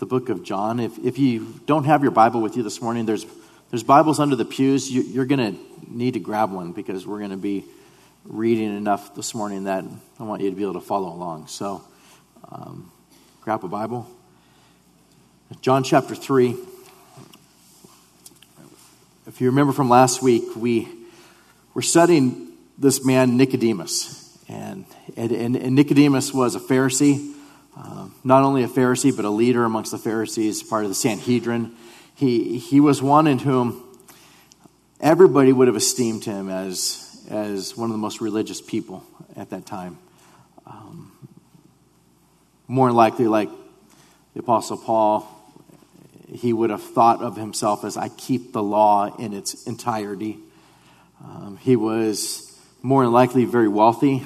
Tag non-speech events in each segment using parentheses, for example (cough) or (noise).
the book of John. If, if you don't have your Bible with you this morning, there's, there's Bibles under the pews. You, you're going to need to grab one because we're going to be reading enough this morning that I want you to be able to follow along. So um, grab a Bible. John chapter 3. If you remember from last week, we were studying this man, Nicodemus. And, and, and Nicodemus was a Pharisee, uh, not only a Pharisee, but a leader amongst the Pharisees, part of the Sanhedrin. He, he was one in whom everybody would have esteemed him as, as one of the most religious people at that time. Um, more likely, like the Apostle Paul, he would have thought of himself as I keep the law in its entirety. Um, he was more likely very wealthy,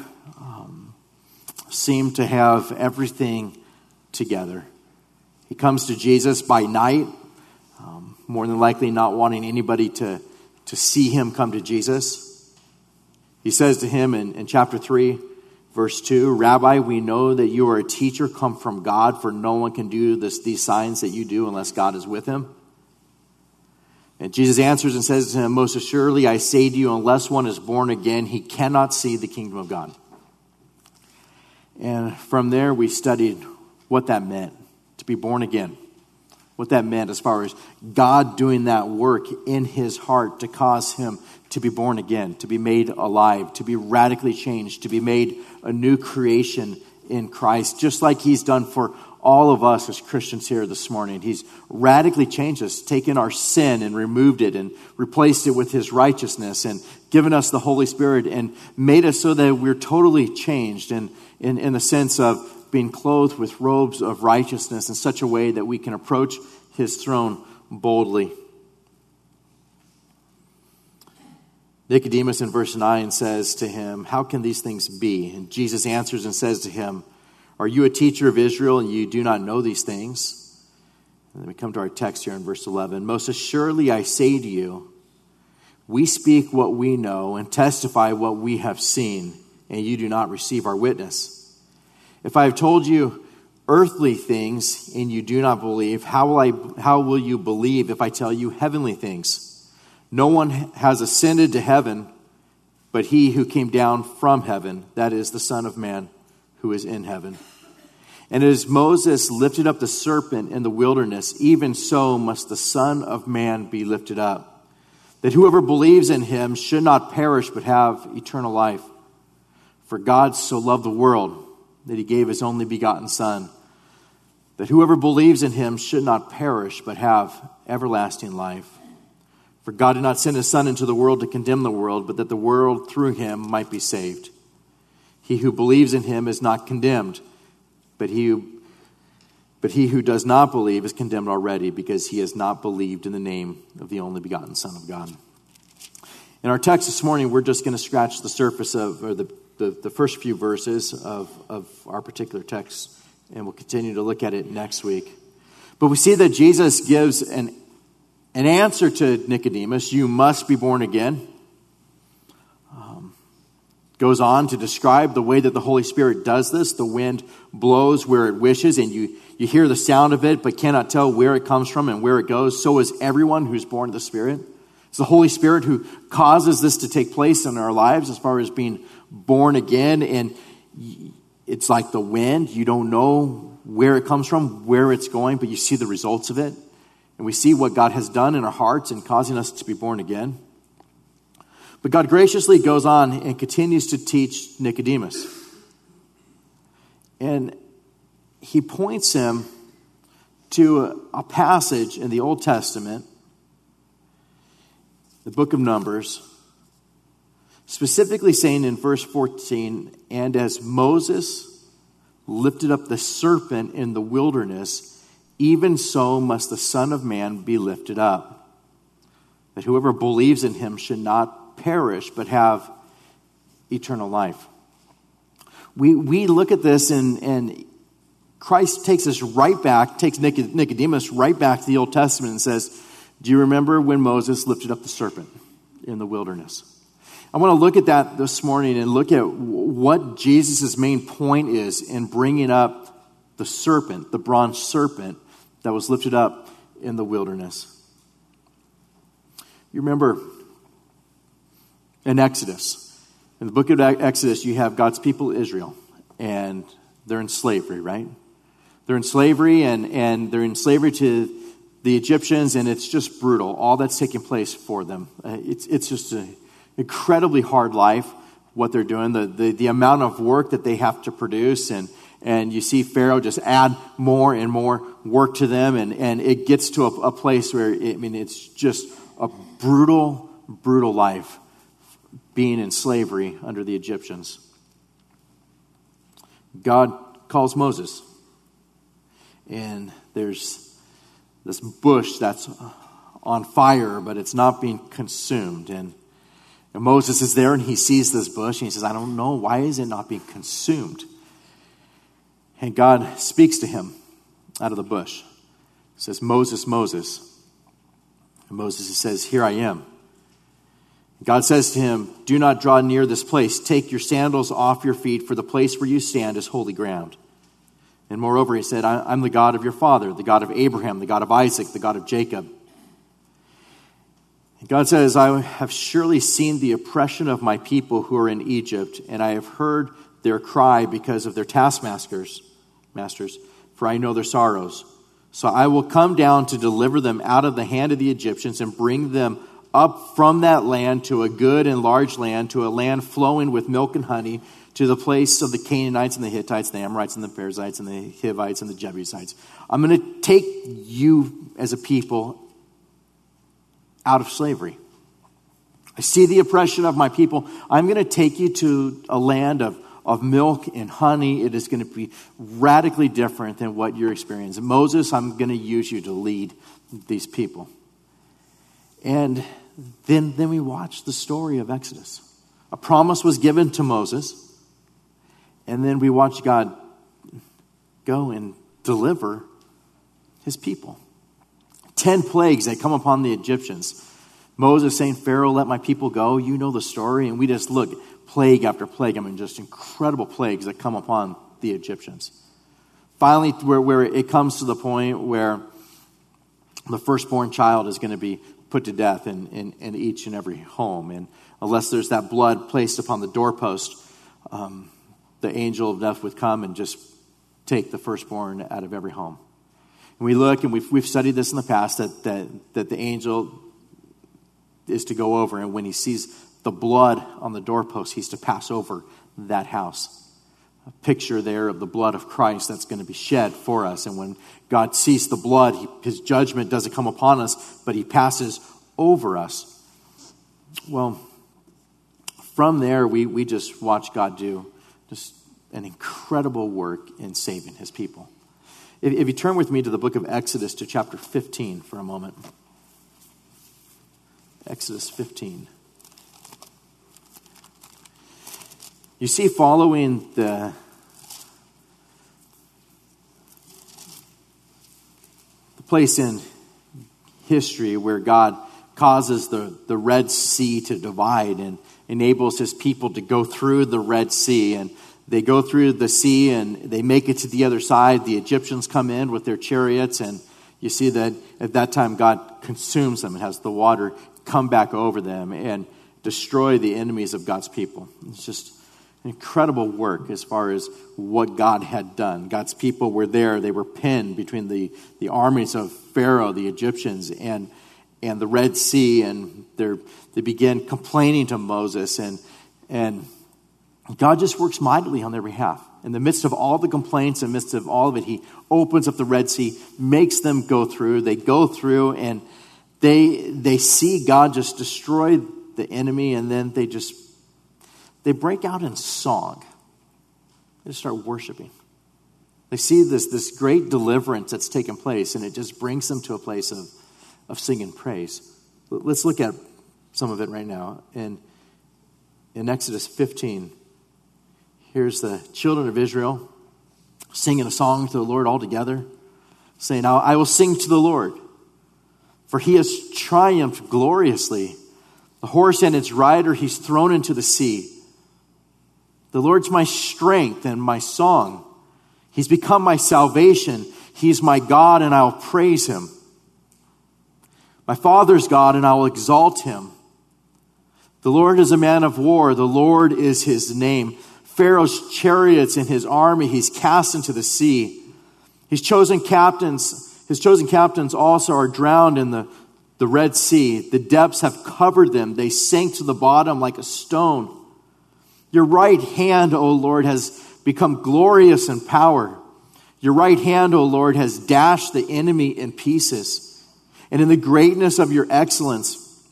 seemed to have everything together. He comes to Jesus by night, um, more than likely not wanting anybody to, to see him come to Jesus. He says to him in, in chapter 3, verse 2 Rabbi, we know that you are a teacher come from God, for no one can do this, these signs that you do unless God is with him. And Jesus answers and says to him, Most assuredly, I say to you, unless one is born again, he cannot see the kingdom of God. And from there, we studied what that meant to be born again. What that meant as far as God doing that work in his heart to cause him to be born again, to be made alive, to be radically changed, to be made a new creation in Christ, just like he's done for all of us as Christians here this morning. He's radically changed us, taken our sin and removed it and replaced it with His righteousness and given us the Holy Spirit and made us so that we're totally changed in, in, in the sense of being clothed with robes of righteousness in such a way that we can approach His throne boldly. Nicodemus in verse 9 says to him, How can these things be? And Jesus answers and says to him, are you a teacher of Israel and you do not know these things? And then we come to our text here in verse 11. Most assuredly, I say to you, we speak what we know and testify what we have seen, and you do not receive our witness. If I have told you earthly things and you do not believe, how will, I, how will you believe if I tell you heavenly things? No one has ascended to heaven but he who came down from heaven, that is the Son of Man who is in heaven. And as Moses lifted up the serpent in the wilderness, even so must the Son of Man be lifted up, that whoever believes in him should not perish but have eternal life. For God so loved the world that he gave his only begotten Son, that whoever believes in him should not perish but have everlasting life. For God did not send his Son into the world to condemn the world, but that the world through him might be saved. He who believes in him is not condemned, but he who but he who does not believe is condemned already because he has not believed in the name of the only begotten Son of God. In our text this morning, we're just going to scratch the surface of, or the, the, the, first few verses of, of our particular text, and we'll continue to look at it next week. But we see that Jesus gives an, an answer to Nicodemus you must be born again um, goes on to describe the way that the Holy Spirit does this. The wind blows where it wishes, and you, you hear the sound of it, but cannot tell where it comes from and where it goes. So is everyone who's born of the Spirit. It's the Holy Spirit who causes this to take place in our lives as far as being born again. And it's like the wind. You don't know where it comes from, where it's going, but you see the results of it. And we see what God has done in our hearts in causing us to be born again. But God graciously goes on and continues to teach Nicodemus. And he points him to a, passage in the Old Testament, the book of Numbers, specifically saying in verse 14, and as Moses lifted up the serpent in the wilderness, even so must the Son of Man be lifted up, that whoever believes in him should not perish, but have eternal life. We, we look at this and, and Christ takes us right back, takes Nicodemus right back to the Old Testament and says, Do you remember when Moses lifted up the serpent in the wilderness? I want to look at that this morning and look at what Jesus' main point is in bringing up the serpent, the bronze serpent, that was lifted up in the wilderness. You remember in Exodus, in the book of Exodus, you have God's people, Israel, and they're in slavery, right? They're in slavery, and, and they're in slavery to the Egyptians, and it's just brutal, all that's taking place for them. Uh, it's, it's just an incredibly hard life, what they're doing, the, the, the amount of work that they have to produce, and, and you see Pharaoh just add more and more work to them, and, and it gets to a, a place where, it, I mean, it's just a brutal, brutal life being in slavery under the Egyptians. God calls Moses, and there's this bush that's on fire, but it's not being consumed. And, and Moses is there and he sees this bush and he says, I don't know, why is it not being consumed? And God speaks to him out of the bush. He says, Moses, Moses. And Moses says, Here I am. God says to him, Do not draw near this place. Take your sandals off your feet, for the place where you stand is holy ground. And moreover, he said, I'm the God of your father, the God of Abraham, the God of Isaac, the God of Jacob. And God says, I have surely seen the oppression of my people who are in Egypt, and I have heard their cry because of their taskmasters, masters, for I know their sorrows. So I will come down to deliver them out of the hand of the Egyptians and bring them up from that land to a good and large land, to a land flowing with milk and honey, to the place of the Canaanites and the Hittites, the Amorites and the Perizzites and the Hivites and the Jebusites. I'm going to take you as a people out of slavery. I see the oppression of my people. I'm going to take you to a land of, of milk and honey. It is going to be radically different than what you're experiencing. Moses, I'm going to use you to lead these people. And then, then we watch the story of Exodus. A promise was given to Moses, and then we watch God go and deliver his people. Ten plagues that come upon the Egyptians. Moses saying, Pharaoh, let my people go. You know the story. And we just look plague after plague. I mean, just incredible plagues that come upon the Egyptians. Finally, where, where it comes to the point where the firstborn child is going to be put to death in, in, in each and every home. And unless there's that blood placed upon the doorpost, um, the angel of death would come and just take the firstborn out of every home. And we look, and we've, we've studied this in the past, that, that, that the angel is to go over, and when he sees the blood on the doorpost, he's to pass over that house a picture there of the blood of Christ that's going to be shed for us. And when God sees the blood, he, his judgment doesn't come upon us, but he passes over us. Well, from there, we, we just watch God do just an incredible work in saving his people. If, if you turn with me to the book of Exodus to chapter 15 for a moment. Exodus 15. You see, following the place in history where God causes the, the Red Sea to divide and enables his people to go through the Red Sea. And they go through the sea and they make it to the other side. The Egyptians come in with their chariots, and you see that at that time God consumes them and has the water come back over them and destroy the enemies of God's people. It's just incredible work as far as what God had done. God's people were there. They were pinned between the, the armies of Pharaoh, the Egyptians, and, and the Red Sea. And they began complaining to Moses. And, and God just works mightily on their behalf. In the midst of all the complaints, in the midst of all of it, He opens up the Red Sea, makes them go through. They go through, and they, they see God just destroy the enemy, and then they just they break out in song. They start worshiping. They see this, this great deliverance that's taken place, and it just brings them to a place of, of singing praise. Let's look at some of it right now. In, in Exodus 15, here's the children of Israel singing a song to the Lord all together, saying, I will sing to the Lord, for he has triumphed gloriously. The horse and its rider he's thrown into the sea. The Lord's my strength and my song. He's become my salvation. He's my God, and I'll praise him. My Father's God, and I will exalt him. The Lord is a man of war, the Lord is his name. Pharaoh's chariots and his army he's cast into the sea. He's chosen captains, his chosen captains also are drowned in the, the Red Sea. The depths have covered them. They sank to the bottom like a stone. Your right hand, O Lord, has become glorious in power. Your right hand, O Lord, has dashed the enemy in pieces. And in the greatness of your excellence,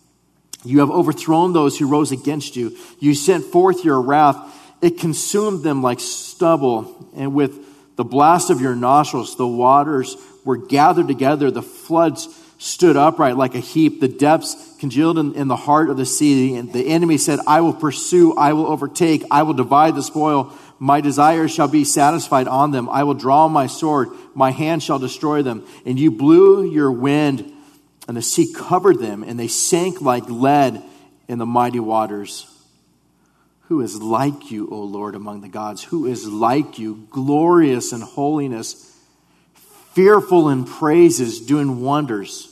you have overthrown those who rose against you. You sent forth your wrath. It consumed them like stubble. And with the blast of your nostrils, the waters were gathered together. The floods stood upright like a heap. The depths congealed in, in, the heart of the sea. And the enemy said, I will pursue, I will overtake, I will divide the spoil. My desires shall be satisfied on them. I will draw my sword, my hand shall destroy them. And you blew your wind, and the sea covered them, and they sank like lead in the mighty waters. Who is like you, O Lord, among the gods? Who is like you, glorious in holiness, fearful in praises, doing wonders?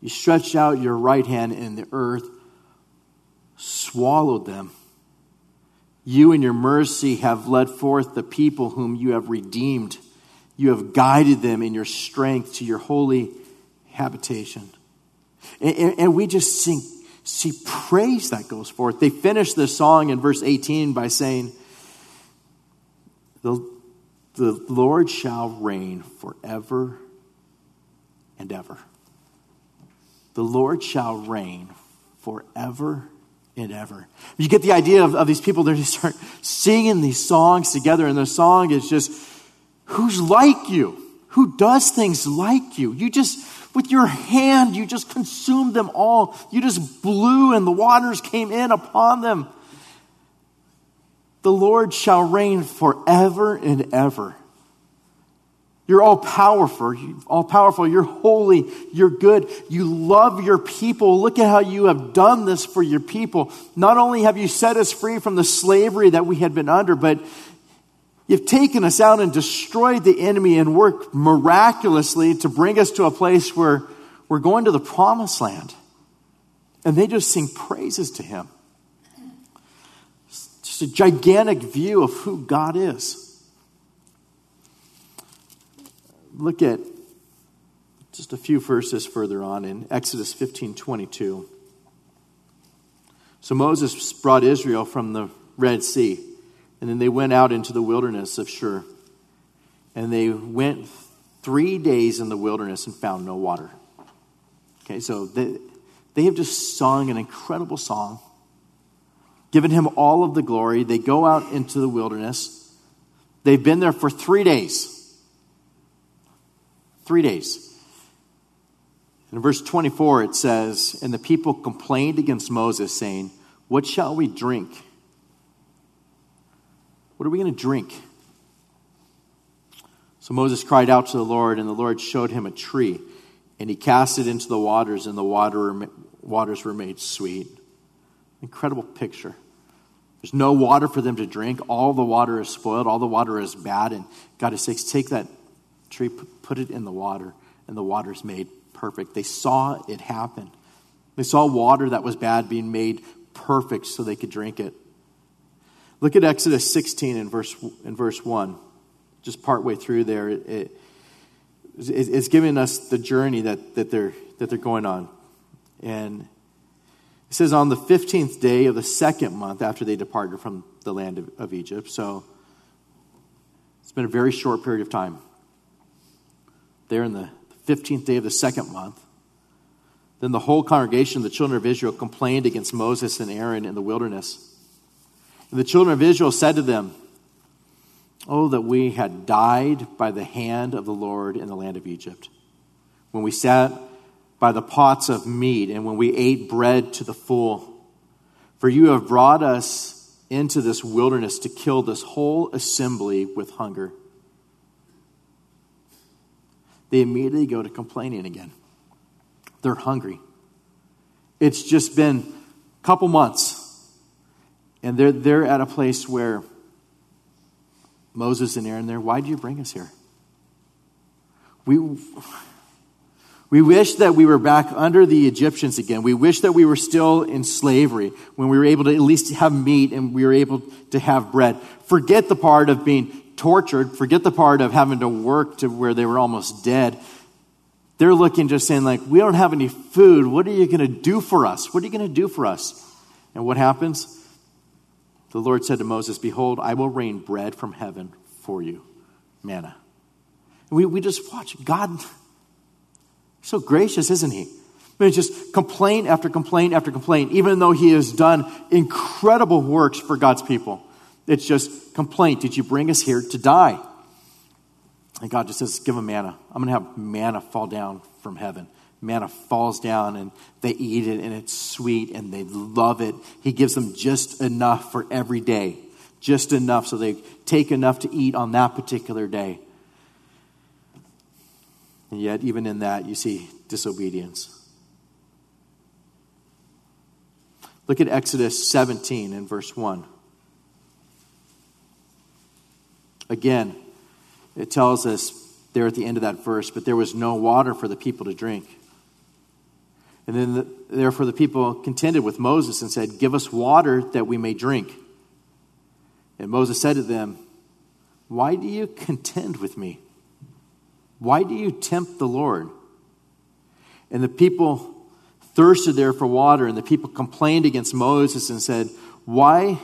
You stretched out your right hand, and the earth swallowed them. You, in your mercy, have led forth the people whom you have redeemed. You have guided them in your strength to your holy habitation. And, and, and we just sing, see praise that goes forth. They finish this song in verse 18 by saying, The, the Lord shall reign forever and ever. The Lord shall reign forever and ever. You get the idea of, of these people, they just start singing these songs together, and the song is just, Who's like you? Who does things like you? You just, with your hand, you just consumed them all. You just blew, and the waters came in upon them. The Lord shall reign forever and ever. You're all powerful. All powerful. You're holy. You're good. You love your people. Look at how you have done this for your people. Not only have you set us free from the slavery that we had been under, but you've taken us out and destroyed the enemy and worked miraculously to bring us to a place where we're going to the promised land. And they just sing praises to him. It's a gigantic view of who God is. look at just a few verses further on in Exodus 15 22. So Moses brought Israel from the Red Sea, and then they went out into the wilderness of Shur. And they went three days in the wilderness and found no water. Okay, so they, they have just sung an incredible song, given him all of the glory. They go out into the wilderness. They've been there for three days. Three days. In verse 24, it says, And the people complained against Moses, saying, What shall we drink? What are we going to drink? So Moses cried out to the Lord, and the Lord showed him a tree, and he cast it into the waters, and the water, waters were made sweet. Incredible picture. There's no water for them to drink. All the water is spoiled. All the water is bad. And God says, Take that tree, put it in the water, and the water is made perfect. They saw it happen. They saw water that was bad being made perfect so they could drink it. Look at Exodus 16 in verse, in verse 1. Just partway through there, it, it, it's giving us the journey that, that, they're, that they're going on. And says, on the 15th day of the second month after they departed from the land of, of Egypt. So it's been a very short period of time there in the 15th day of the second month. Then the whole congregation of the children of Israel complained against Moses and Aaron in the wilderness. And the children of Israel said to them, Oh, that we had died by the hand of the Lord in the land of Egypt, when we sat by the pots of meat and when we ate bread to the full. For you have brought us into this wilderness to kill this whole assembly with hunger they immediately go to complaining again. They're hungry. It's just been a couple months, and they're, they're at a place where Moses and Aaron there, why did you bring us here? We, we wish that we were back under the Egyptians again. We wish that we were still in slavery when we were able to at least have meat and we were able to have bread. Forget the part of being tortured. Forget the part of having to work to where they were almost dead. They're looking just saying, like, we don't have any food. What are you going to do for us? What are you going to do for us? And what happens? The Lord said to Moses, Behold, I will rain bread from heaven for you, manna. And we, we just watch God, so gracious, isn't He? I mean, just complaint after complaint after complaint, even though He has done incredible works for God's people. It's just complaint. Did you bring us here to die? And God just says, Give them manna. I'm going to have manna fall down from heaven. Manna falls down and they eat it and it's sweet and they love it. He gives them just enough for every day, just enough so they take enough to eat on that particular day. And yet, even in that, you see disobedience. Look at Exodus 17 and verse 1. Again, it tells us there at the end of that verse, but there was no water for the people to drink. And then, the, therefore, the people contended with Moses and said, Give us water that we may drink. And Moses said to them, Why do you contend with me? Why do you tempt the Lord? And the people thirsted there for water, and the people complained against Moses and said, Why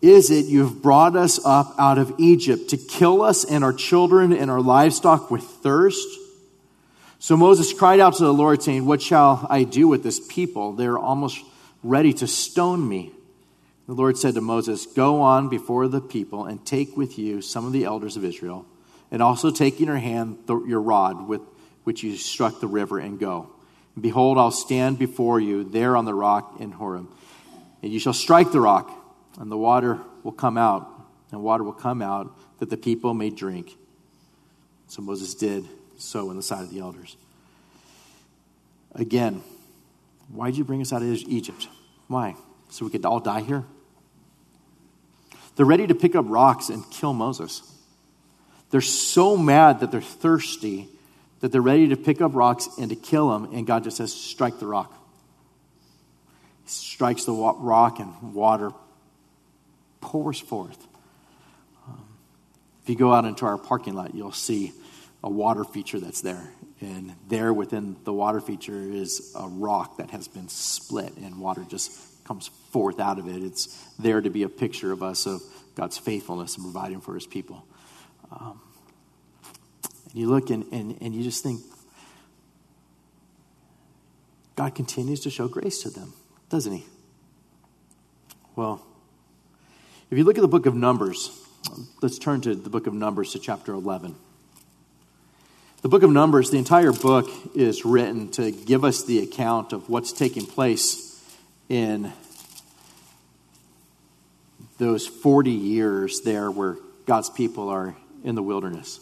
is it you've brought us up out of Egypt to kill us and our children and our livestock with thirst? So Moses cried out to the Lord, saying, What shall I do with this people? They're almost ready to stone me. The Lord said to Moses, Go on before the people and take with you some of the elders of Israel, and also take in your hand your rod with which you struck the river, and go. And behold, I'll stand before you there on the rock in Horeb. And you shall strike the rock, and the water will come out, and water will come out that the people may drink. So Moses did so in the sight of the elders. Again, why did you bring us out of Egypt? Why? So we could all die here? They're ready to pick up rocks and kill Moses. They're so mad that they're thirsty that they're ready to pick up rocks and to kill them. and God just says, Strike the rock. He strikes the rock, and water pours forth. Um, if you go out into our parking lot, you'll see a water feature that's there. And there within the water feature is a rock that has been split, and water just comes forth out of it. It's there to be a picture of us, of God's faithfulness and providing for his people. Um, and you look and, and, and you just think, God continues to show grace to them, doesn't he? Well, if you look at the book of Numbers, let's turn to the book of Numbers to chapter 11. The book of Numbers, the entire book is written to give us the account of what's taking place in those 40 years there where God's people are in the wilderness.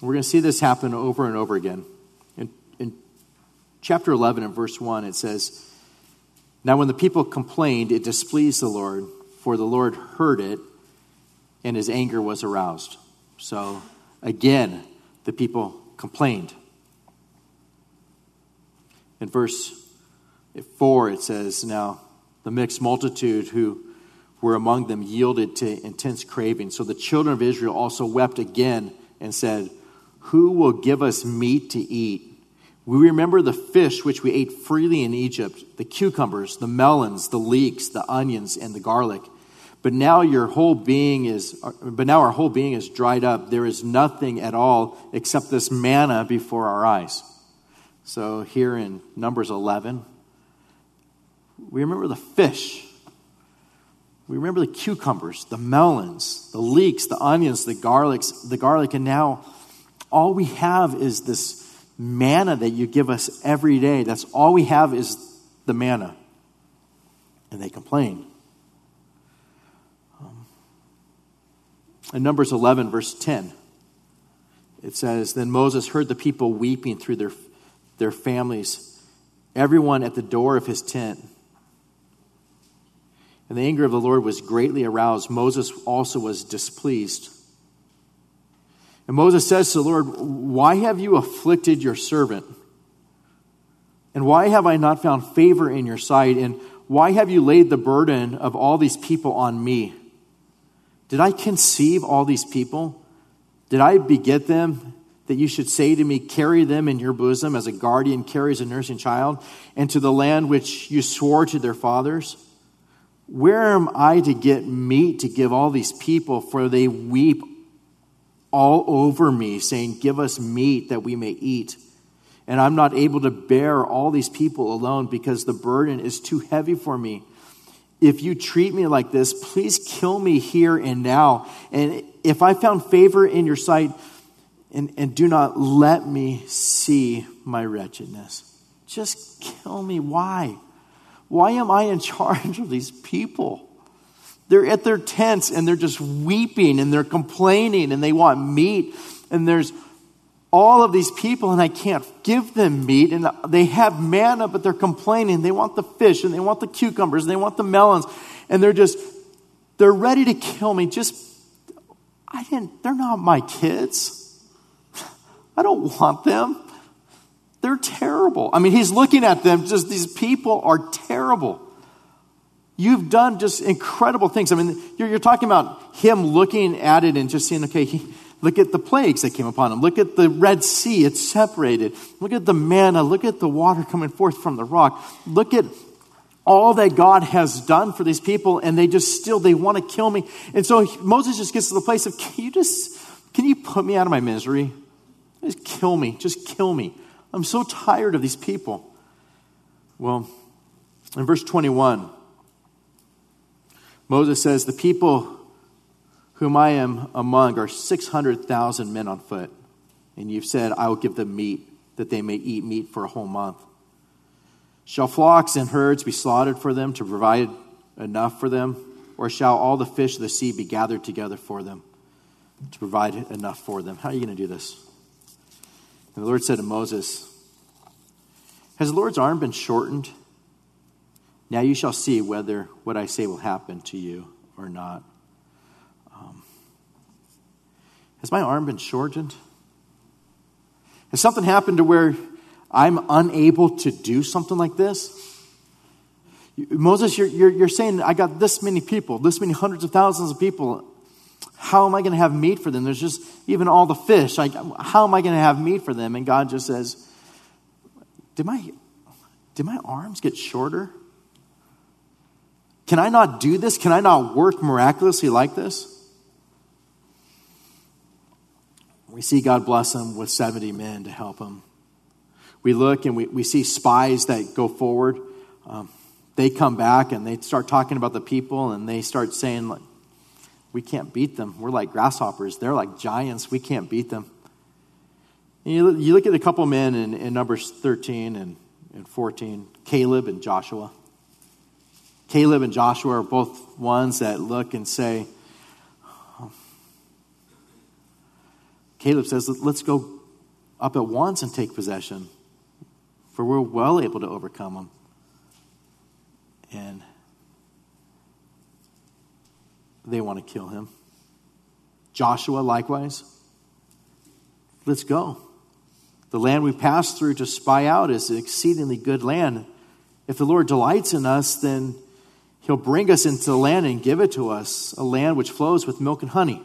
We're going to see this happen over and over again. In, in chapter 11 and verse 1, it says, now, when the people complained, it displeased the Lord, for the Lord heard it, and his anger was aroused. So, again, the people complained. In verse 4, it says, Now the mixed multitude who were among them yielded to intense craving. So the children of Israel also wept again and said, Who will give us meat to eat? We remember the fish which we ate freely in Egypt, the cucumbers, the melons, the leeks, the onions, and the garlic. But now your whole being is but now our whole being is dried up. There is nothing at all except this manna before our eyes. So here in Numbers 11, we remember the fish. We remember the cucumbers, the melons, the leeks, the onions, the garlics, the garlic, and now all we have is this manna that you give us every day. That's all we have is the manna. And they complain. Um, in Numbers 11, verse 10, it says Then Moses heard the people weeping through their, their families, everyone at the door of his tent. And the anger of the Lord was greatly aroused. Moses also was displeased. And Moses says to the Lord, Why have you afflicted your servant? And why have I not found favor in your sight? And why have you laid the burden of all these people on me? Did I conceive all these people? Did I beget them that you should say to me, Carry them in your bosom as a guardian carries a nursing child, and to the land which you swore to their fathers? Where am I to get meat to give all these people? For they weep all over me, saying, Give us meat that we may eat. And I'm not able to bear all these people alone because the burden is too heavy for me. If you treat me like this, please kill me here and now. And if I found favor in your sight, and, and do not let me see my wretchedness. Just kill me. Why? Why am I in charge of these people? They're at their tents and they're just weeping and they're complaining and they want meat. And there's all of these people and I can't give them meat. And they have manna, but they're complaining. They want the fish and they want the cucumbers and they want the melons. And they're just, they're ready to kill me. Just, I didn't, they're not my kids. (laughs) I don't want them. They're terrible. I mean, he's looking at them, just these people are terrible. You've done just incredible things. I mean, you're, you're talking about him looking at it and just saying, okay, he, look at the plagues that came upon him. Look at the Red Sea, it's separated. Look at the manna. Look at the water coming forth from the rock. Look at all that God has done for these people, and they just still, they want to kill me. And so Moses just gets to the place of, can you just, can you put me out of my misery? Just kill me. Just kill me. I'm so tired of these people. Well, in verse 21, Moses says, The people whom I am among are 600,000 men on foot. And you've said, I will give them meat, that they may eat meat for a whole month. Shall flocks and herds be slaughtered for them to provide enough for them? Or shall all the fish of the sea be gathered together for them to provide enough for them? How are you going to do this? And the Lord said to Moses, Has the Lord's arm been shortened? Now you shall see whether what I say will happen to you or not. Um, has my arm been shortened? Has something happened to where I'm unable to do something like this? Moses, you're, you're, you're saying, I got this many people, this many hundreds of thousands of people, how am I going to have meat for them? There's just even all the fish. Like, how am I going to have meat for them? And God just says, did my, did my arms get shorter? Can I not do this? Can I not work miraculously like this? We see God bless him with 70 men to help him. We look and we, we see spies that go forward. Um, they come back and they start talking about the people and they start saying, like, we can't beat them. We're like grasshoppers. They're like giants. We can't beat them. And you, you look at a couple men in, in Numbers 13 and, and 14, Caleb and Joshua. Caleb and Joshua are both ones that look and say, Caleb says, let's go up at once and take possession, for we're well able to overcome them. And they want to kill him. Joshua, likewise. Let's go. The land we passed through to spy out is an exceedingly good land. If the Lord delights in us, then he'll bring us into the land and give it to us, a land which flows with milk and honey.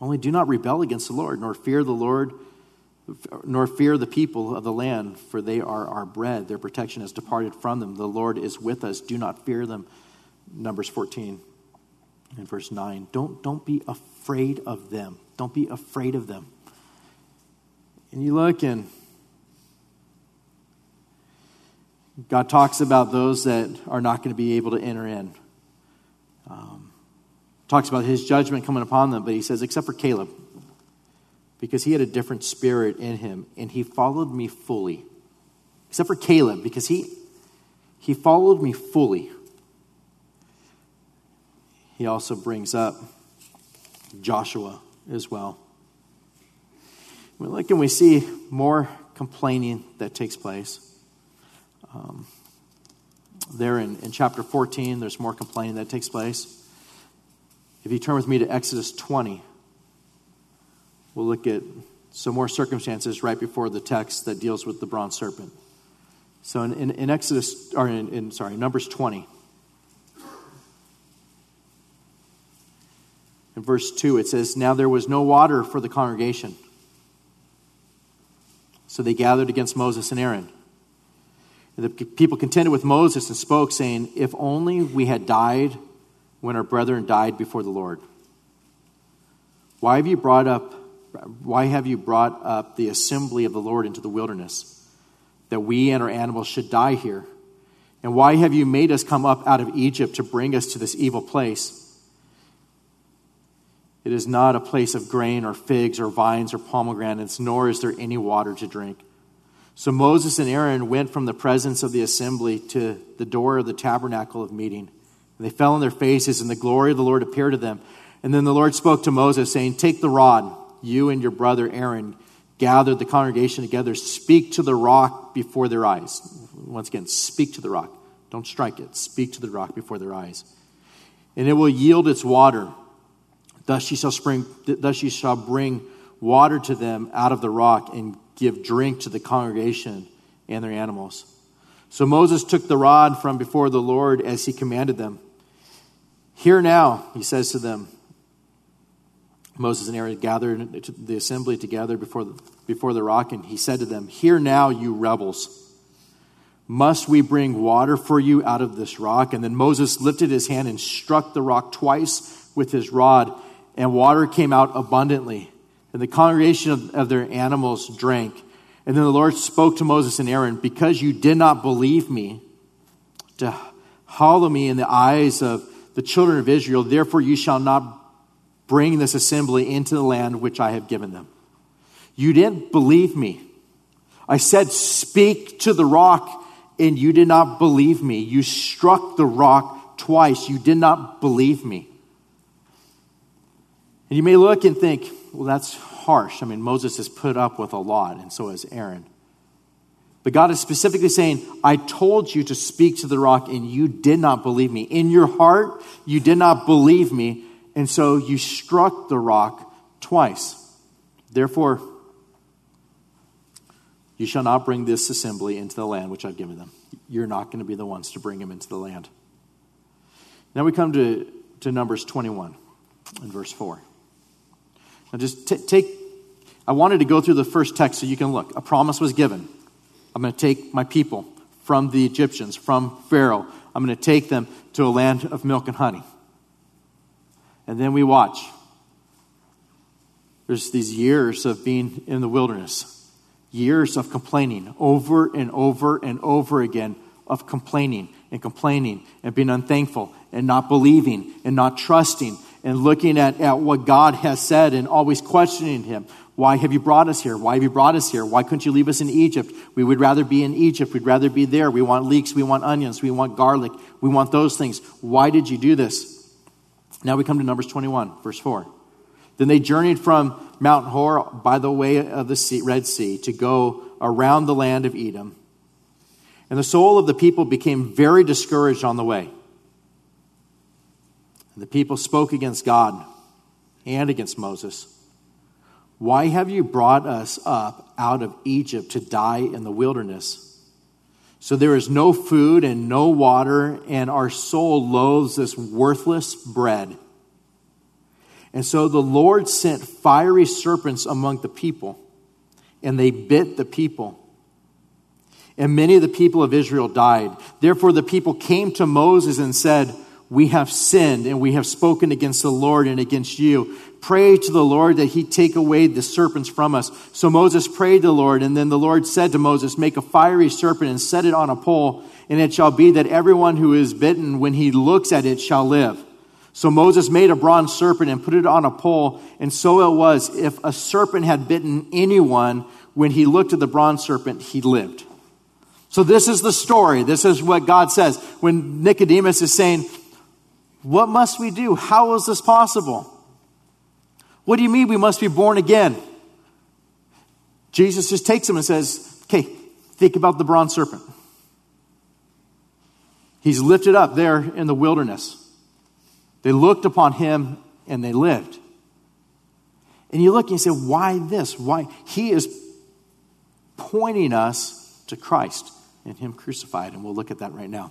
Only do not rebel against the Lord, nor fear the Lord, nor fear the people of the land, for they are our bread. Their protection has departed from them. The Lord is with us. Do not fear them. Numbers 14 and verse 9. Don't, don't be afraid of them. Don't be afraid of them. And you look and God talks about those that are not going to be able to enter in. Um, talks about his judgment coming upon them, but he says, except for Caleb, because he had a different spirit in him, and he followed me fully. Except for Caleb, because he, he followed me fully he also brings up Joshua as well. We look and we see more complaining that takes place. Um, there in, in chapter 14, there's more complaining that takes place. If you turn with me to Exodus 20, we'll look at some more circumstances right before the text that deals with the bronze serpent. So in, in, in Exodus, or in, in, sorry, Numbers 20, in verse 2, it says, Now there was no water for the congregation. So they gathered against Moses and Aaron. And the people contended with Moses and spoke, saying, If only we had died when our brethren died before the Lord. Why have you brought up why have you brought up the assembly of the Lord into the wilderness, that we and our animals should die here? And why have you made us come up out of Egypt to bring us to this evil place? It is not a place of grain or figs or vines or pomegranates, nor is there any water to drink. So Moses and Aaron went from the presence of the assembly to the door of the tabernacle of meeting. And they fell on their faces, and the glory of the Lord appeared to them. And then the Lord spoke to Moses, saying, Take the rod you and your brother Aaron gathered the congregation together, speak to the rock before their eyes. Once again, speak to the rock. Don't strike it. Speak to the rock before their eyes. And it will yield its water. Thus ye shall, spring, thus shall bring water to them out of the rock and give drink to the congregation and their animals. So Moses took the rod from before the Lord as he commanded them. Hear now, he says to them, Moses and Aaron gathered the assembly together before the, before the rock, and he said to them, Hear now, you rebels. Must we bring water for you out of this rock? And then Moses lifted his hand and struck the rock twice with his rod, and water came out abundantly. And the congregation of, of their animals drank. And then the Lord spoke to Moses and Aaron, Because you did not believe me, to hollow me in the eyes of the children of Israel, therefore you shall not bring this assembly into the land which I have given them. You didn't believe me. I said, Speak to the rock, and you did not believe me. You struck the rock twice. You did not believe me. And you may look and think, well, that's harsh. I mean, Moses has put up with a lot, and so has Aaron. But God is specifically saying, I told you to speak to the rock, and you did not believe me. In your heart, you did not believe me, and so you struck the rock twice. Therefore, you shall not bring this assembly into the land which I've given them. You're not going to be the ones to bring them into the land. Now we come to, to Numbers 21 and verse 4. Now just t- take, I wanted to go through the first text so you can look. A promise was given. I'm going to take my people from the Egyptians, from Pharaoh. I'm going to take them to a land of milk and honey. And then we watch. There's these years of being in the wilderness, years of complaining over and over and over again, of complaining and complaining and being unthankful and not believing and not trusting and looking at, at what God has said and always questioning Him. Why have you brought us here? Why have you brought us here? Why couldn't you leave us in Egypt? We would rather be in Egypt. We'd rather be there. We want leeks. We want onions. We want garlic. We want those things. Why did you do this? Now we come to Numbers 21, verse 4. Then they journeyed from Mount Hor by the way of the sea, Red Sea to go around the land of Edom. And the soul of the people became very discouraged on the way. And the people spoke against God and against Moses. Why have you brought us up out of Egypt to die in the wilderness? So there is no food and no water, and our soul loathes this worthless bread. And so the Lord sent fiery serpents among the people, and they bit the people. And many of the people of Israel died. Therefore, the people came to Moses and said, We have sinned, and we have spoken against the Lord and against you. Pray to the Lord that he take away the serpents from us. So Moses prayed to the Lord, and then the Lord said to Moses, Make a fiery serpent and set it on a pole, and it shall be that everyone who is bitten, when he looks at it, shall live. So Moses made a bronze serpent and put it on a pole, and so it was. If a serpent had bitten anyone, when he looked at the bronze serpent, he lived. So this is the story. This is what God says. When Nicodemus is saying, What must we do? How is this possible? What do you mean we must be born again? Jesus just takes him and says, Okay, think about the bronze serpent. He's lifted up there in the wilderness. They looked upon him and they lived. And you look and you say, why this? Why? He is pointing us to Christ and Him crucified. And we'll look at that right now.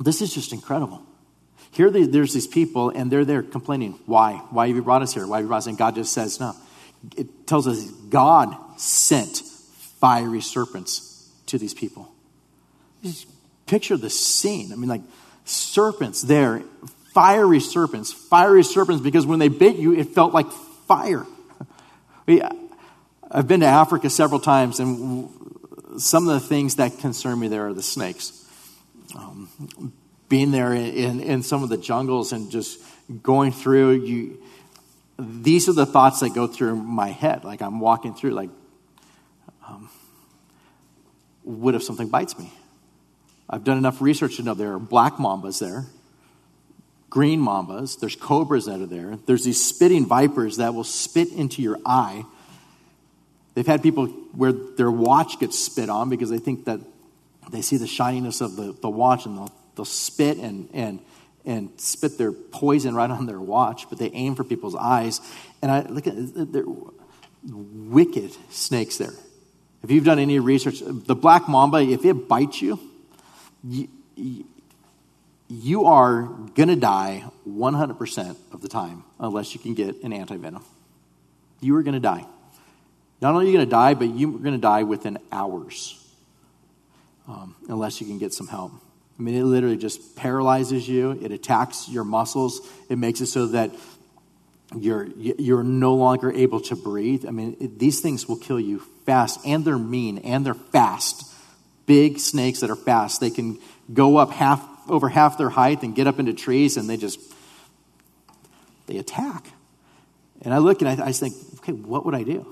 This is just incredible. Here there's these people, and they're there complaining. Why? Why have you brought us here? Why have you brought us? And God just says, no. It tells us God sent fiery serpents to these people. Just picture the scene. I mean, like serpents there, fiery serpents, fiery serpents, because when they bit you, it felt like fire. (laughs) I've been to Africa several times, and some of the things that concern me there are the snakes. Um, being there in, in some of the jungles and just going through, you, these are the thoughts that go through my head. Like I'm walking through, like, um, what if something bites me? I've done enough research to know there are black mambas there, green mambas, there's cobras that are there, there's these spitting vipers that will spit into your eye. They've had people where their watch gets spit on because they think that they see the shininess of the, the watch and they'll, they'll spit and, and, and spit their poison right on their watch, but they aim for people's eyes. And I look at they're wicked snakes there. If you've done any research, the black mamba, if it bites you, you, you are going to die 100% of the time unless you can get an antivenom. You are going to die. Not only are you going to die, but you're going to die within hours um, unless you can get some help. I mean, it literally just paralyzes you. It attacks your muscles. It makes it so that you're you're no longer able to breathe. I mean, it, these things will kill you fast, and they're mean, and they're fast. Big snakes that are fast. They can go up half over half their height and get up into trees, and they just they attack. And I look and I, I think, okay, what would I do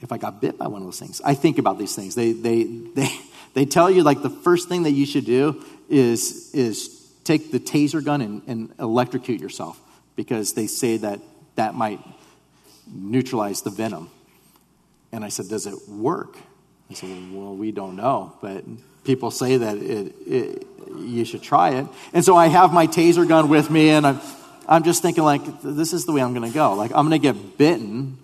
if I got bit by one of those things? I think about these things. They they they they tell you like the first thing that you should do is, is take the taser gun and, and electrocute yourself because they say that that might neutralize the venom. And I said, Does it work? I said, Well, we don't know, but people say that it, it, you should try it. And so I have my taser gun with me, and I'm, I'm just thinking, like, this is the way I'm going to go. Like, I'm going to get bitten,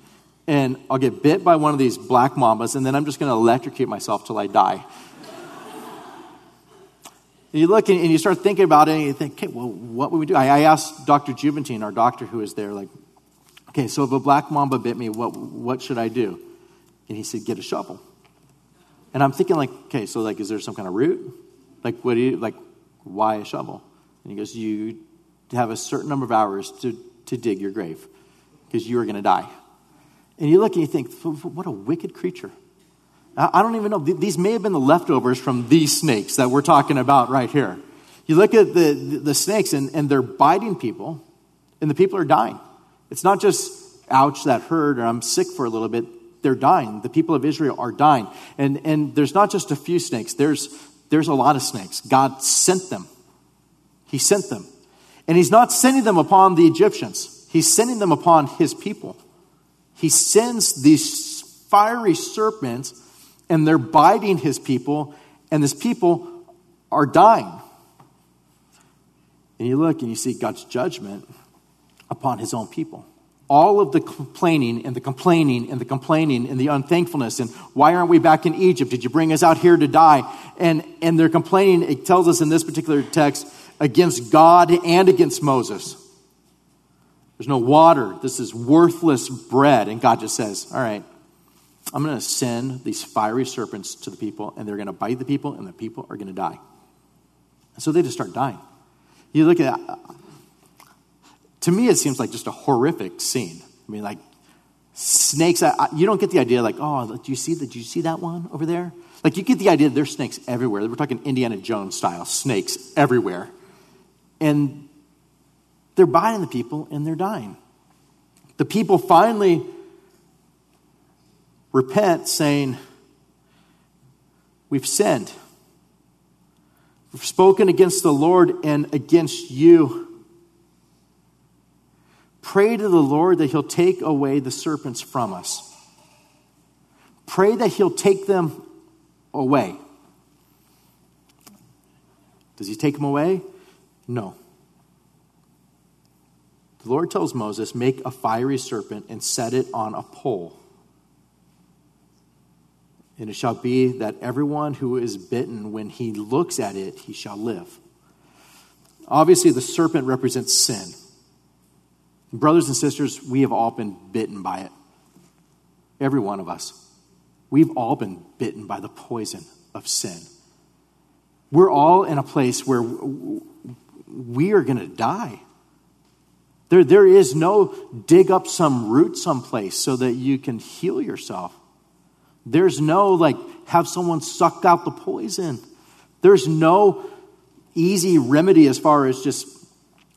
and I'll get bit by one of these black mambas, and then I'm just going to electrocute myself till I die. And you look and you start thinking about it and you think, okay, well, what would we do? I, I asked Dr. Juventine, our doctor who was there, like, okay, so if a black mamba bit me, what, what should I do? And he said, get a shovel. And I'm thinking, like, okay, so like, is there some kind of root? Like, what do you, like, why a shovel? And he goes, you have a certain number of hours to, to dig your grave because you are going to die. And you look and you think, what a wicked creature. I don't even know. These may have been the leftovers from these snakes that we're talking about right here. You look at the, the snakes and, and they're biting people, and the people are dying. It's not just, ouch, that hurt, or I'm sick for a little bit. They're dying. The people of Israel are dying. And, and there's not just a few snakes, there's, there's a lot of snakes. God sent them. He sent them. And He's not sending them upon the Egyptians, He's sending them upon His people. He sends these fiery serpents and they're biting his people, and his people are dying. And you look and you see God's judgment upon his own people. All of the complaining and the complaining and the complaining and the unthankfulness and why aren't we back in Egypt? Did you bring us out here to die? And, and they're complaining, it tells us in this particular text, against God and against Moses. There's no water. This is worthless bread. And God just says, All right, I'm going to send these fiery serpents to the people, and they're going to bite the people, and the people are going to die. And so they just start dying. You look at that. To me, it seems like just a horrific scene. I mean, like snakes. I, you don't get the idea, like, oh, do you see? Do you see that one over there? Like, you get the idea there's snakes everywhere. We're talking Indiana Jones style snakes everywhere, and they're biting the people, and they're dying. The people finally repent, saying, We've sinned. We've spoken against the Lord and against you. Pray to the Lord that He'll take away the serpents from us. Pray that He'll take them away. Does He take them away? No. The Lord tells Moses, Make a fiery serpent and set it on a pole. And it shall be that everyone who is bitten, when he looks at it, he shall live. Obviously, the serpent represents sin. Brothers and sisters, we have all been bitten by it. Every one of us. We've all been bitten by the poison of sin. We're all in a place where we are going to die. There, there is no dig up some root someplace so that you can heal yourself. There's no like have someone suck out the poison. There's no easy remedy as far as just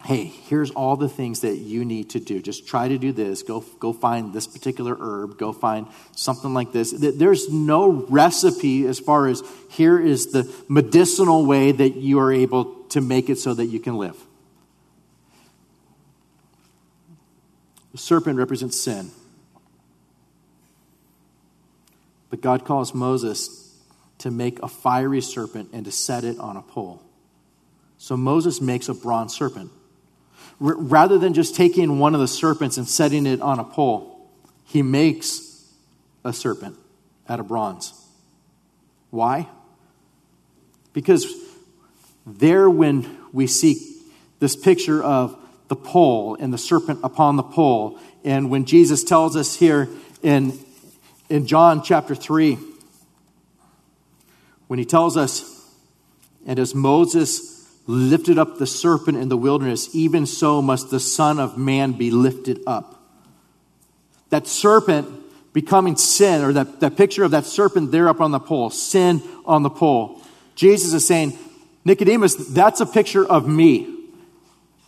hey, here's all the things that you need to do. Just try to do this. Go, go find this particular herb. Go find something like this. There's no recipe as far as here is the medicinal way that you are able to make it so that you can live. The serpent represents sin. But God calls Moses to make a fiery serpent and to set it on a pole. So Moses makes a bronze serpent. R- rather than just taking one of the serpents and setting it on a pole, he makes a serpent out of bronze. Why? Because there, when we see this picture of the pole and the serpent upon the pole, and when Jesus tells us here in, in John chapter 3, when he tells us, and as Moses lifted up the serpent in the wilderness, even so must the Son of Man be lifted up. That serpent becoming sin, or that, that picture of that serpent there up on the pole, sin on the pole. Jesus is saying, Nicodemus, that's a picture of me.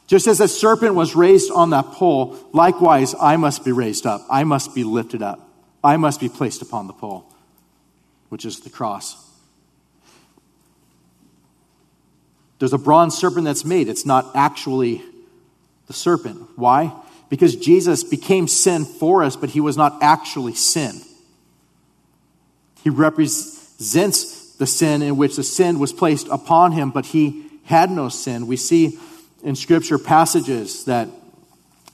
Just as that serpent was raised on that pole, likewise, I must be raised up. I must be lifted up. I must be placed upon the pole, which is the cross. There's a bronze serpent that's made. It's not actually the serpent. Why? Because Jesus became sin for us, but he was not actually sin. He represents the sin in which the sin was placed upon him, but he had no sin. We see in Scripture passages that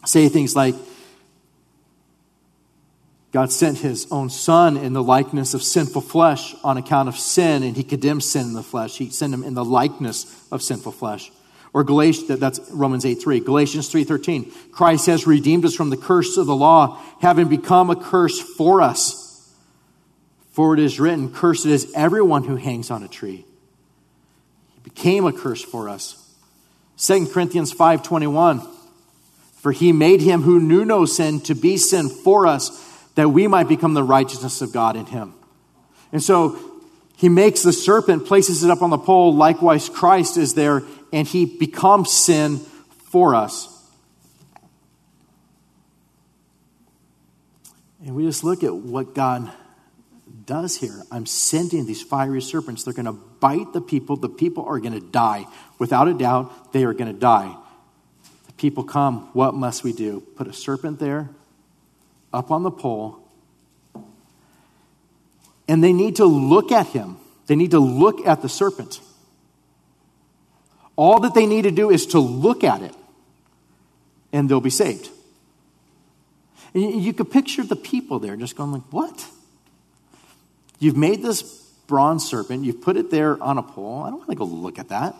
say things like, God sent his own son in the likeness of sinful flesh on account of sin, and he condemned sin in the flesh. He sent him in the likeness of sinful flesh. Or Galatians, that's Romans 8 3. Galatians 3 13. Christ has redeemed us from the curse of the law, having become a curse for us. For it is written, Cursed is everyone who hangs on a tree. He became a curse for us. 2 Corinthians 5 21. For he made him who knew no sin to be sin for us that we might become the righteousness of God in him. And so he makes the serpent, places it up on the pole. Likewise, Christ is there, and he becomes sin for us. And we just look at what God does here. I'm sending these fiery serpents. They're going to bite the people. The people are going to die. Without a doubt, they are going to die. The people come. What must we do? Put a serpent there up on the pole, and they need to look at him. They need to look at the serpent. All that they need to do is to look at it, and they'll be saved. And you could picture the people there just going like, "What? You've made this bronze serpent. You've put it there on a pole. I don't want to go look at that.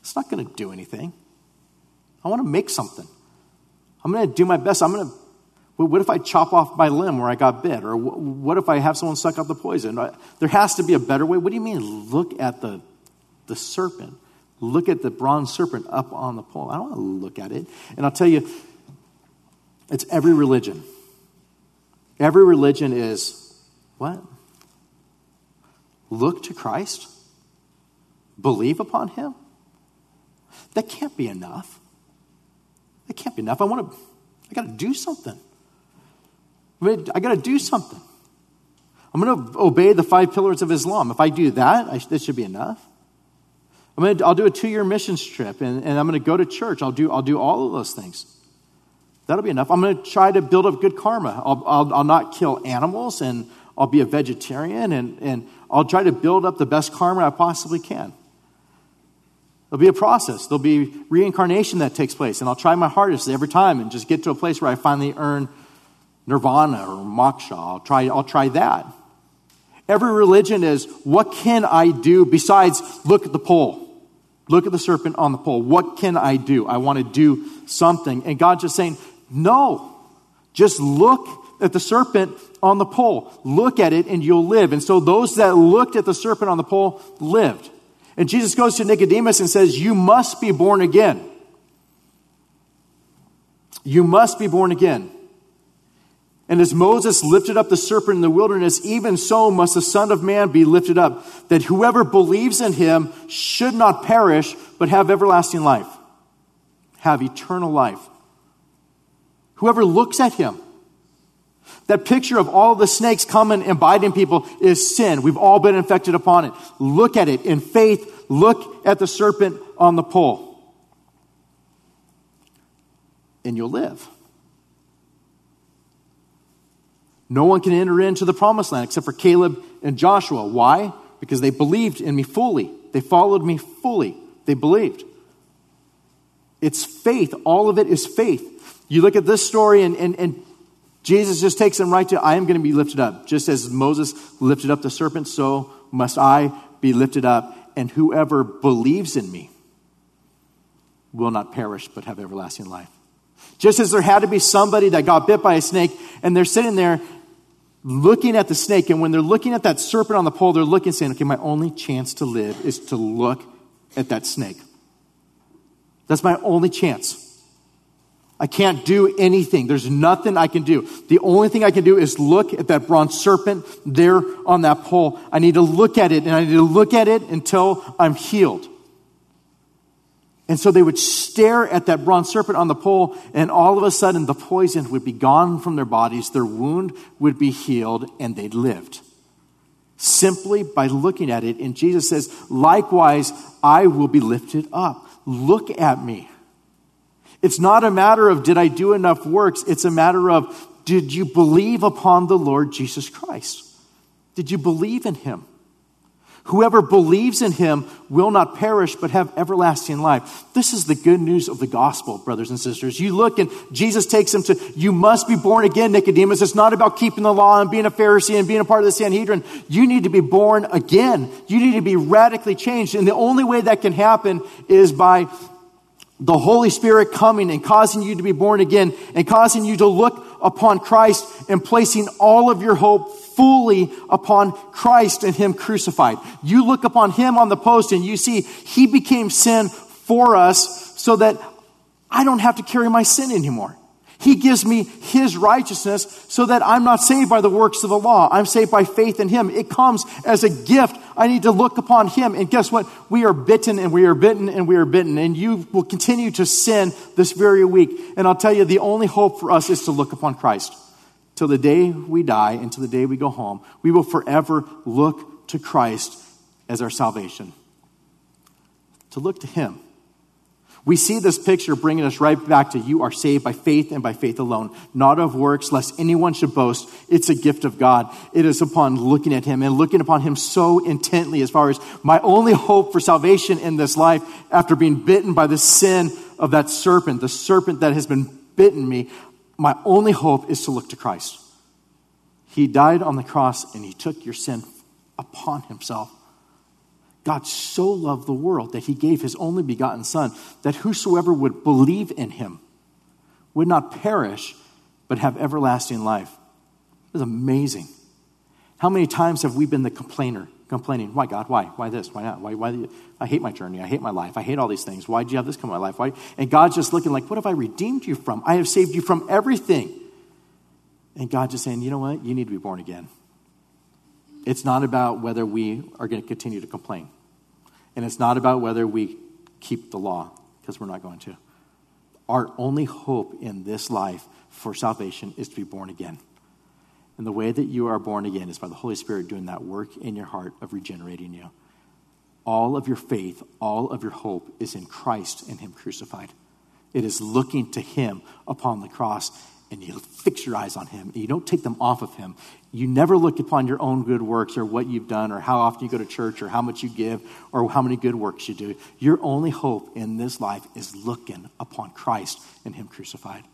It's not going to do anything. I want to make something. I'm going to do my best. I'm going to what if I chop off my limb where I got bit? Or what if I have someone suck out the poison? There has to be a better way. What do you mean, look at the, the serpent? Look at the bronze serpent up on the pole. I don't want to look at it. And I'll tell you, it's every religion. Every religion is what? Look to Christ? Believe upon Him? That can't be enough. That can't be enough. I want to, I got to do something. I, got to do something. I'm going to obey the five pillars of Islam. If I do that, I, that should be enough. I'm going to, I'll do a two year missions trip and, and I'm going to go to church. I'll do, I'll do all of those things. That'll be enough. I'm going to try to build up good karma. I'll, I'll, I'll not kill animals and I'll be a vegetarian and, and I'll try to build up the best karma I possibly can. There'll be a process. There'll be reincarnation that takes place. And I'll try my hardest every time and just get to a place where I finally earn nirvana or moksha. I'll try, I'll try that. Every religion is what can I do besides look at the pole? Look at the serpent on the pole. What can I do? I want to do something. And God's just saying, no. Just look at the serpent on the pole. Look at it and you'll live. And so those that looked at the serpent on the pole lived. And Jesus goes to Nicodemus and says, You must be born again. You must be born again. And as Moses lifted up the serpent in the wilderness, even so must the Son of Man be lifted up, that whoever believes in him should not perish, but have everlasting life, have eternal life. Whoever looks at him. That picture of all the snakes coming and biting people is sin. We've all been infected upon it. Look at it in faith. Look at the serpent on the pole. And you'll live. No one can enter into the promised land except for Caleb and Joshua. Why? Because they believed in me fully. They followed me fully. They believed. It's faith. All of it is faith. You look at this story, and, and, and Jesus just takes them right to, I am going to be lifted up. Just as Moses lifted up the serpent, so must I be lifted up. And whoever believes in me will not perish, but have everlasting life. Just as there had to be somebody that got bit by a snake, and they're sitting there looking at the snake, and when they're looking at that serpent on the pole, they're looking saying, okay, my only chance to live is to look at that snake. That's my only chance. I can't do anything. There's nothing I can do. The only thing I can do is look at that bronze serpent there on that pole. I need to look at it, and I need to look at it until I'm healed. And so they would stare at that bronze serpent on the pole, and all of a sudden the poison would be gone from their bodies, their wound would be healed, and they lived. Simply by looking at it. And Jesus says, Likewise, I will be lifted up. Look at me. It's not a matter of did I do enough works, it's a matter of did you believe upon the Lord Jesus Christ? Did you believe in him? Whoever believes in him will not perish, but have everlasting life. This is the good news of the gospel, brothers and sisters. You look and Jesus takes him to, you must be born again, Nicodemus. It's not about keeping the law and being a Pharisee and being a part of the Sanhedrin. You need to be born again. You need to be radically changed. And the only way that can happen is by the Holy Spirit coming and causing you to be born again and causing you to look upon Christ and placing all of your hope fully upon Christ and Him crucified. You look upon Him on the post and you see He became sin for us so that I don't have to carry my sin anymore. He gives me His righteousness so that I'm not saved by the works of the law. I'm saved by faith in Him. It comes as a gift. I need to look upon Him. And guess what? We are bitten and we are bitten and we are bitten. And you will continue to sin this very week. And I'll tell you, the only hope for us is to look upon Christ till the day we die and till the day we go home. We will forever look to Christ as our salvation. To look to Him. We see this picture bringing us right back to you are saved by faith and by faith alone, not of works, lest anyone should boast. It's a gift of God. It is upon looking at Him and looking upon Him so intently as far as my only hope for salvation in this life after being bitten by the sin of that serpent, the serpent that has been bitten me my only hope is to look to Christ. He died on the cross and he took your sin upon himself. God so loved the world that he gave his only begotten Son, that whosoever would believe in him would not perish, but have everlasting life. It was amazing. How many times have we been the complainer? complaining. Why, God? Why? Why this? Why not? Why, why I hate my journey. I hate my life. I hate all these things. Why did you have this come in my life? Why? And God's just looking like, what have I redeemed you from? I have saved you from everything. And God just saying, you know what? You need to be born again. It's not about whether we are going to continue to complain. And it's not about whether we keep the law, because we're not going to. Our only hope in this life for salvation is to be born again. And the way that you are born again is by the Holy Spirit doing that work in your heart of regenerating you. All of your faith, all of your hope is in Christ and Him crucified. It is looking to Him upon the cross and you fix your eyes on him. And you don't take them off of him. You never look upon your own good works or what you've done or how often you go to church or how much you give or how many good works you do. Your only hope in this life is looking upon Christ and him crucified.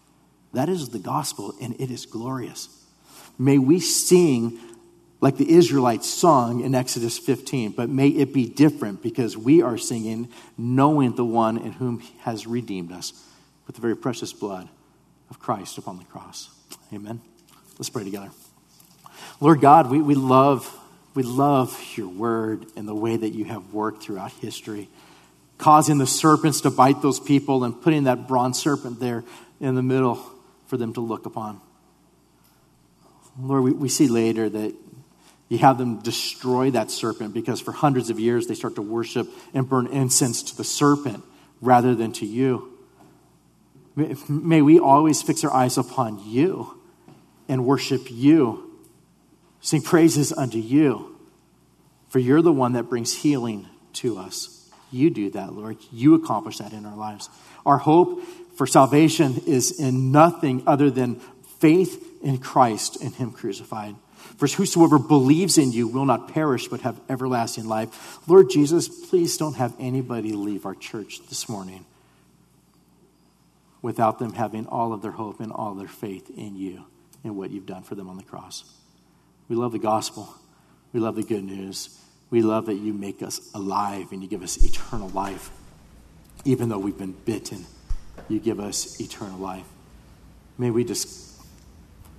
That is the gospel, and it is glorious. May we sing like the Israelites sung in Exodus 15, but may it be different because we are singing knowing the one in whom he has redeemed us with the very precious blood of Christ upon the cross. Amen. Let's pray together. Lord God, we, we love we love your word and the way that you have worked throughout history, causing the serpents to bite those people and putting that bronze serpent there in the middle for them to look upon. Lord, we, we see later that you have them destroy that serpent because for hundreds of years they start to worship and burn incense to the serpent rather than to you. May we always fix our eyes upon you and worship you, sing praises unto you, for you're the one that brings healing to us. You do that, Lord. You accomplish that in our lives. Our hope for salvation is in nothing other than faith in Christ and Him crucified. For whosoever believes in you will not perish but have everlasting life. Lord Jesus, please don't have anybody leave our church this morning without them having all of their hope and all their faith in you and what you've done for them on the cross. We love the gospel. We love the good news. We love that you make us alive and you give us eternal life. Even though we've been bitten, you give us eternal life. May we just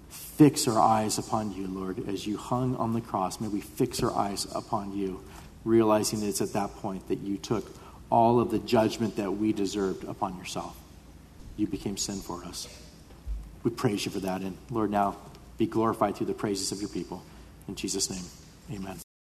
fix our eyes upon you, Lord, as you hung on the cross. May we fix our eyes upon you, realizing that it's at that point that you took all of the judgment that we deserved upon yourself. You became sin for us. We praise you for that. And Lord, now be glorified through the praises of your people. In Jesus' name, amen.